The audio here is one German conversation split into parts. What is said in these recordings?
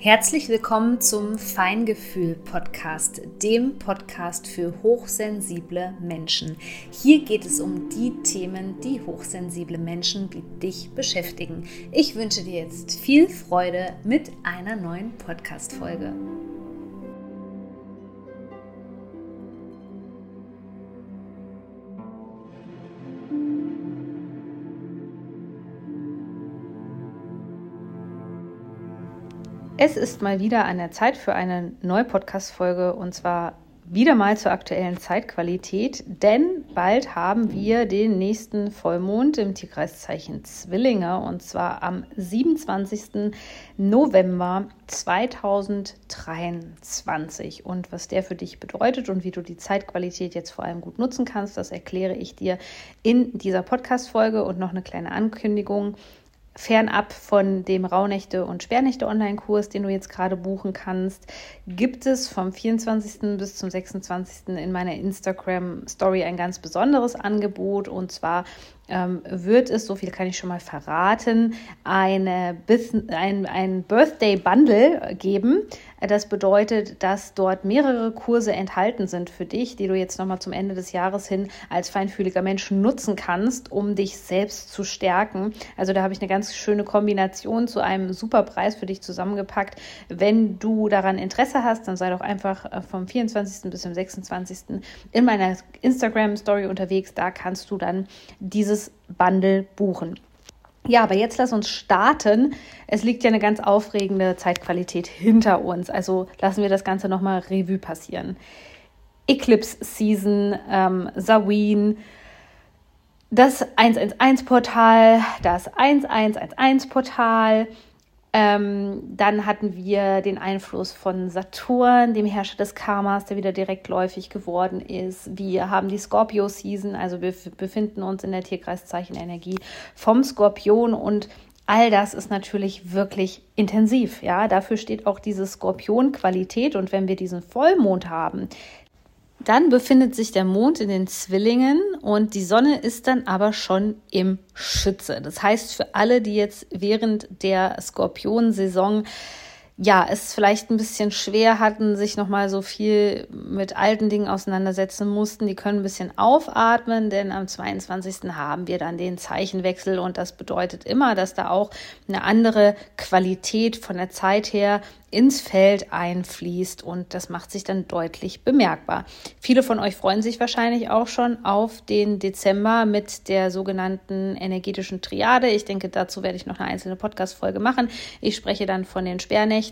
Herzlich willkommen zum Feingefühl Podcast, dem Podcast für hochsensible Menschen. Hier geht es um die Themen, die hochsensible Menschen wie dich beschäftigen. Ich wünsche dir jetzt viel Freude mit einer neuen Podcast-Folge. Es ist mal wieder an der Zeit für eine neue Podcast-Folge und zwar wieder mal zur aktuellen Zeitqualität, denn bald haben wir den nächsten Vollmond im Tierkreiszeichen Zwillinge und zwar am 27. November 2023. Und was der für dich bedeutet und wie du die Zeitqualität jetzt vor allem gut nutzen kannst, das erkläre ich dir in dieser Podcast-Folge und noch eine kleine Ankündigung fernab von dem Rauhnächte- und Sperrnächte-Online-Kurs, den du jetzt gerade buchen kannst, gibt es vom 24. bis zum 26. in meiner Instagram-Story ein ganz besonderes Angebot. Und zwar ähm, wird es, so viel kann ich schon mal verraten, eine, ein, ein Birthday-Bundle geben. Das bedeutet, dass dort mehrere Kurse enthalten sind für dich, die du jetzt nochmal zum Ende des Jahres hin als feinfühliger Mensch nutzen kannst, um dich selbst zu stärken. Also da habe ich eine ganz schöne Kombination zu einem super Preis für dich zusammengepackt. Wenn du daran Interesse hast, dann sei doch einfach äh, vom 24. bis zum 26. in meiner Instagram-Story unterwegs. Da kannst du dann dieses Bundle buchen. Ja, aber jetzt lass uns starten. Es liegt ja eine ganz aufregende Zeitqualität hinter uns. Also lassen wir das Ganze nochmal Revue passieren. Eclipse Season, ähm, Zaween, das 111-Portal, das 1111-Portal, ähm, dann hatten wir den Einfluss von Saturn, dem Herrscher des Karmas, der wieder direktläufig geworden ist. Wir haben die Scorpio-Season, also wir befinden uns in der Tierkreiszeichen Energie vom Skorpion und all das ist natürlich wirklich intensiv. Ja, dafür steht auch diese Skorpion-Qualität. Und wenn wir diesen Vollmond haben, dann befindet sich der Mond in den Zwillingen und die Sonne ist dann aber schon im Schütze. Das heißt, für alle, die jetzt während der Skorpionsaison ja, es vielleicht ein bisschen schwer hatten, sich nochmal so viel mit alten Dingen auseinandersetzen mussten. Die können ein bisschen aufatmen, denn am 22. haben wir dann den Zeichenwechsel und das bedeutet immer, dass da auch eine andere Qualität von der Zeit her ins Feld einfließt und das macht sich dann deutlich bemerkbar. Viele von euch freuen sich wahrscheinlich auch schon auf den Dezember mit der sogenannten energetischen Triade. Ich denke, dazu werde ich noch eine einzelne Podcast-Folge machen. Ich spreche dann von den Sperrnächten,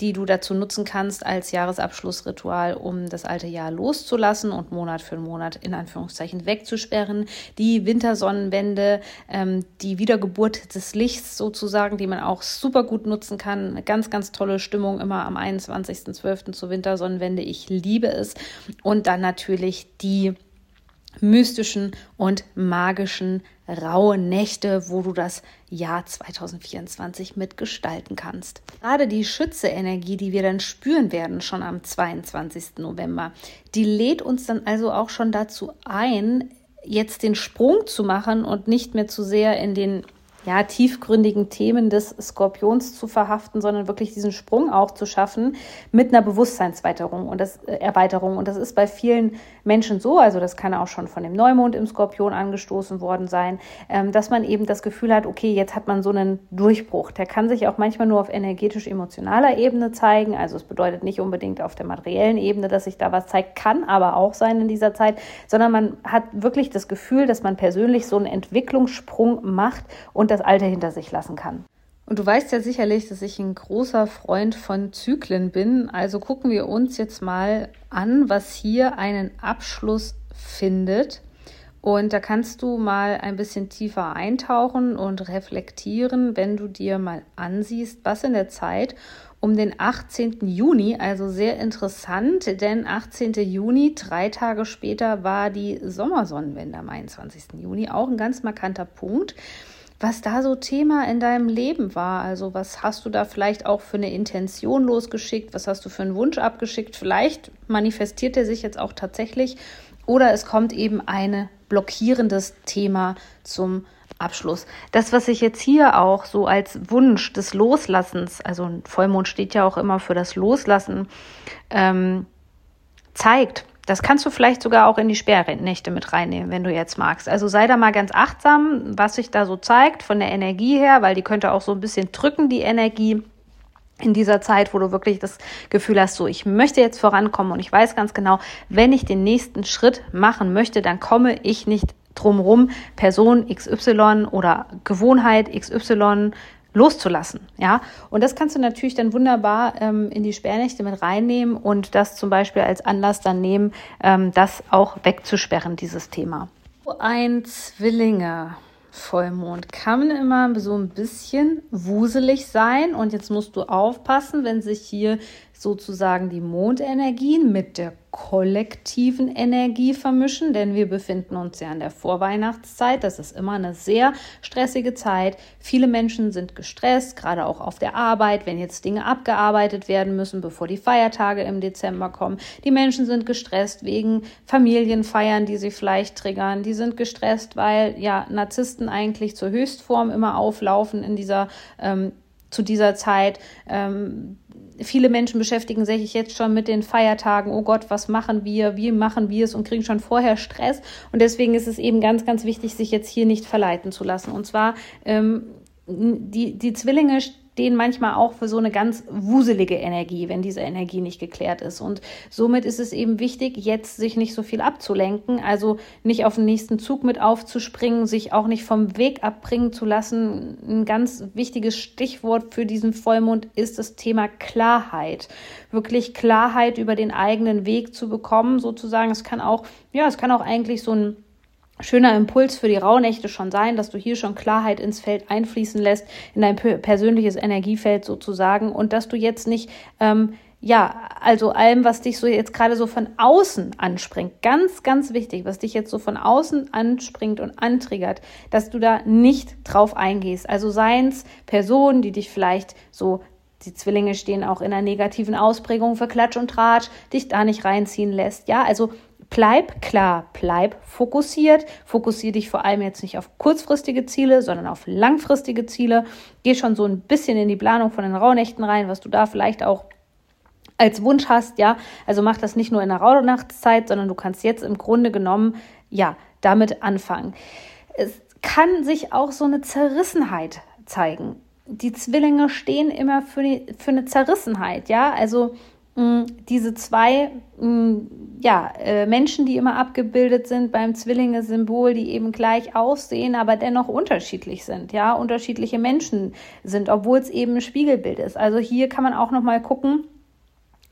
die du dazu nutzen kannst als Jahresabschlussritual, um das alte Jahr loszulassen und Monat für Monat in Anführungszeichen wegzusperren. Die Wintersonnenwende, ähm, die Wiedergeburt des Lichts sozusagen, die man auch super gut nutzen kann. Eine ganz, ganz tolle Stimmung immer am 21.12. zur Wintersonnenwende. Ich liebe es. Und dann natürlich die mystischen und magischen rauen Nächte, wo du das Jahr 2024 mitgestalten kannst. Gerade die Schütze-Energie, die wir dann spüren werden, schon am 22. November, die lädt uns dann also auch schon dazu ein, jetzt den Sprung zu machen und nicht mehr zu sehr in den ja, tiefgründigen Themen des Skorpions zu verhaften, sondern wirklich diesen Sprung auch zu schaffen mit einer Bewusstseinserweiterung und das äh, Erweiterung. Und das ist bei vielen Menschen so, also das kann auch schon von dem Neumond im Skorpion angestoßen worden sein, ähm, dass man eben das Gefühl hat, okay, jetzt hat man so einen Durchbruch. Der kann sich auch manchmal nur auf energetisch-emotionaler Ebene zeigen. Also es bedeutet nicht unbedingt auf der materiellen Ebene, dass sich da was zeigt, kann aber auch sein in dieser Zeit, sondern man hat wirklich das Gefühl, dass man persönlich so einen Entwicklungssprung macht und das Alte hinter sich lassen kann. Und du weißt ja sicherlich, dass ich ein großer Freund von Zyklen bin. Also gucken wir uns jetzt mal an, was hier einen Abschluss findet. Und da kannst du mal ein bisschen tiefer eintauchen und reflektieren, wenn du dir mal ansiehst, was in der Zeit um den 18. Juni, also sehr interessant, denn 18. Juni, drei Tage später, war die Sommersonnenwende am 21. Juni, auch ein ganz markanter Punkt was da so Thema in deinem Leben war. Also was hast du da vielleicht auch für eine Intention losgeschickt? Was hast du für einen Wunsch abgeschickt? Vielleicht manifestiert er sich jetzt auch tatsächlich oder es kommt eben ein blockierendes Thema zum Abschluss. Das, was ich jetzt hier auch so als Wunsch des Loslassens, also Vollmond steht ja auch immer für das Loslassen, ähm, zeigt, das kannst du vielleicht sogar auch in die Sperrnächte mit reinnehmen, wenn du jetzt magst. Also sei da mal ganz achtsam, was sich da so zeigt von der Energie her, weil die könnte auch so ein bisschen drücken, die Energie in dieser Zeit, wo du wirklich das Gefühl hast, so ich möchte jetzt vorankommen und ich weiß ganz genau, wenn ich den nächsten Schritt machen möchte, dann komme ich nicht drumrum, Person XY oder Gewohnheit XY loszulassen. Ja, und das kannst du natürlich dann wunderbar ähm, in die Sperrnächte mit reinnehmen und das zum Beispiel als Anlass dann nehmen, ähm, das auch wegzusperren, dieses Thema. Ein Zwillinge. Vollmond kann immer so ein bisschen wuselig sein und jetzt musst du aufpassen, wenn sich hier sozusagen die Mondenergien mit der kollektiven Energie vermischen, denn wir befinden uns ja in der Vorweihnachtszeit. Das ist immer eine sehr stressige Zeit. Viele Menschen sind gestresst, gerade auch auf der Arbeit, wenn jetzt Dinge abgearbeitet werden müssen, bevor die Feiertage im Dezember kommen. Die Menschen sind gestresst wegen Familienfeiern, die sie vielleicht triggern. Die sind gestresst, weil ja Narzissten eigentlich zur Höchstform immer auflaufen in dieser ähm, zu dieser Zeit. Ähm, viele Menschen beschäftigen sich jetzt schon mit den Feiertagen. Oh Gott, was machen wir? Wie machen wir es? Und kriegen schon vorher Stress. Und deswegen ist es eben ganz, ganz wichtig, sich jetzt hier nicht verleiten zu lassen. Und zwar ähm, die, die Zwillinge stehen manchmal auch für so eine ganz wuselige Energie, wenn diese Energie nicht geklärt ist. Und somit ist es eben wichtig, jetzt sich nicht so viel abzulenken, also nicht auf den nächsten Zug mit aufzuspringen, sich auch nicht vom Weg abbringen zu lassen. Ein ganz wichtiges Stichwort für diesen Vollmond ist das Thema Klarheit. Wirklich Klarheit über den eigenen Weg zu bekommen, sozusagen. Es kann auch, ja, es kann auch eigentlich so ein schöner Impuls für die Rauhnächte schon sein, dass du hier schon Klarheit ins Feld einfließen lässt, in dein persönliches Energiefeld sozusagen und dass du jetzt nicht, ähm, ja, also allem, was dich so jetzt gerade so von außen anspringt, ganz, ganz wichtig, was dich jetzt so von außen anspringt und antriggert, dass du da nicht drauf eingehst. Also seien es Personen, die dich vielleicht so die Zwillinge stehen auch in einer negativen Ausprägung für Klatsch und Tratsch, dich da nicht reinziehen lässt. Ja, also bleib klar, bleib fokussiert. Fokussiere dich vor allem jetzt nicht auf kurzfristige Ziele, sondern auf langfristige Ziele. Geh schon so ein bisschen in die Planung von den Rauhnächten rein, was du da vielleicht auch als Wunsch hast, ja. Also mach das nicht nur in der Rauhnachtszeit, sondern du kannst jetzt im Grunde genommen, ja, damit anfangen. Es kann sich auch so eine Zerrissenheit zeigen. Die Zwillinge stehen immer für, die, für eine Zerrissenheit, ja. Also diese zwei ja, äh, Menschen, die immer abgebildet sind beim Zwillinge-Symbol, die eben gleich aussehen, aber dennoch unterschiedlich sind, ja, unterschiedliche Menschen sind, obwohl es eben ein Spiegelbild ist. Also hier kann man auch noch mal gucken,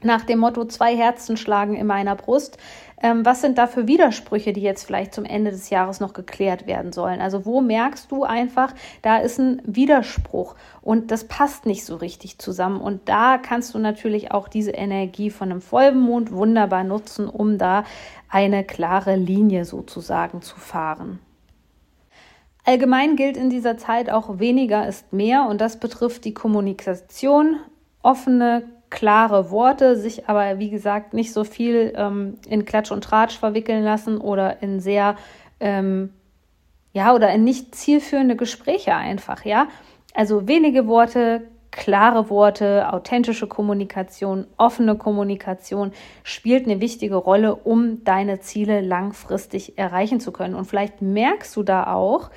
nach dem Motto zwei Herzen schlagen in meiner Brust. Ähm, was sind da für Widersprüche, die jetzt vielleicht zum Ende des Jahres noch geklärt werden sollen? Also wo merkst du einfach, da ist ein Widerspruch und das passt nicht so richtig zusammen. Und da kannst du natürlich auch diese Energie von einem Vollmond wunderbar nutzen, um da eine klare Linie sozusagen zu fahren. Allgemein gilt in dieser Zeit auch weniger ist mehr und das betrifft die Kommunikation, offene, klare Worte, sich aber, wie gesagt, nicht so viel ähm, in Klatsch und Tratsch verwickeln lassen oder in sehr, ähm, ja, oder in nicht zielführende Gespräche einfach, ja. Also wenige Worte, klare Worte, authentische Kommunikation, offene Kommunikation spielt eine wichtige Rolle, um deine Ziele langfristig erreichen zu können. Und vielleicht merkst du da auch,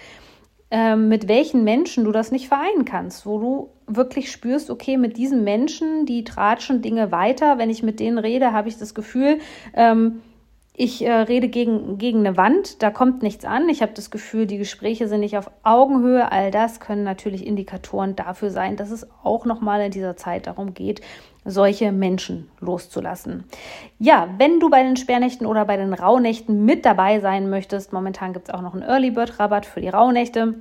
ähm, mit welchen Menschen du das nicht vereinen kannst, wo du wirklich spürst, okay, mit diesen Menschen, die tratschen Dinge weiter. Wenn ich mit denen rede, habe ich das Gefühl, ähm, ich äh, rede gegen, gegen eine Wand, da kommt nichts an. Ich habe das Gefühl, die Gespräche sind nicht auf Augenhöhe. All das können natürlich Indikatoren dafür sein, dass es auch nochmal in dieser Zeit darum geht, solche Menschen loszulassen. Ja, wenn du bei den Sperrnächten oder bei den Rauhnächten mit dabei sein möchtest, momentan gibt es auch noch einen Early Bird Rabatt für die Rauhnächte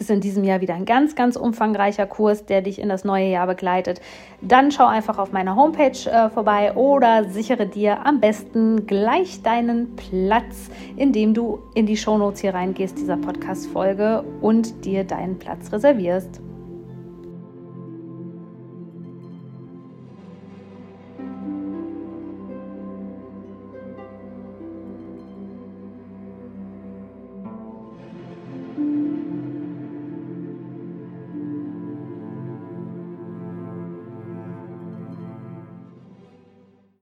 ist in diesem Jahr wieder ein ganz, ganz umfangreicher Kurs, der dich in das neue Jahr begleitet. Dann schau einfach auf meiner Homepage äh, vorbei oder sichere dir am besten gleich deinen Platz, indem du in die Shownotes hier reingehst dieser Podcast-Folge und dir deinen Platz reservierst.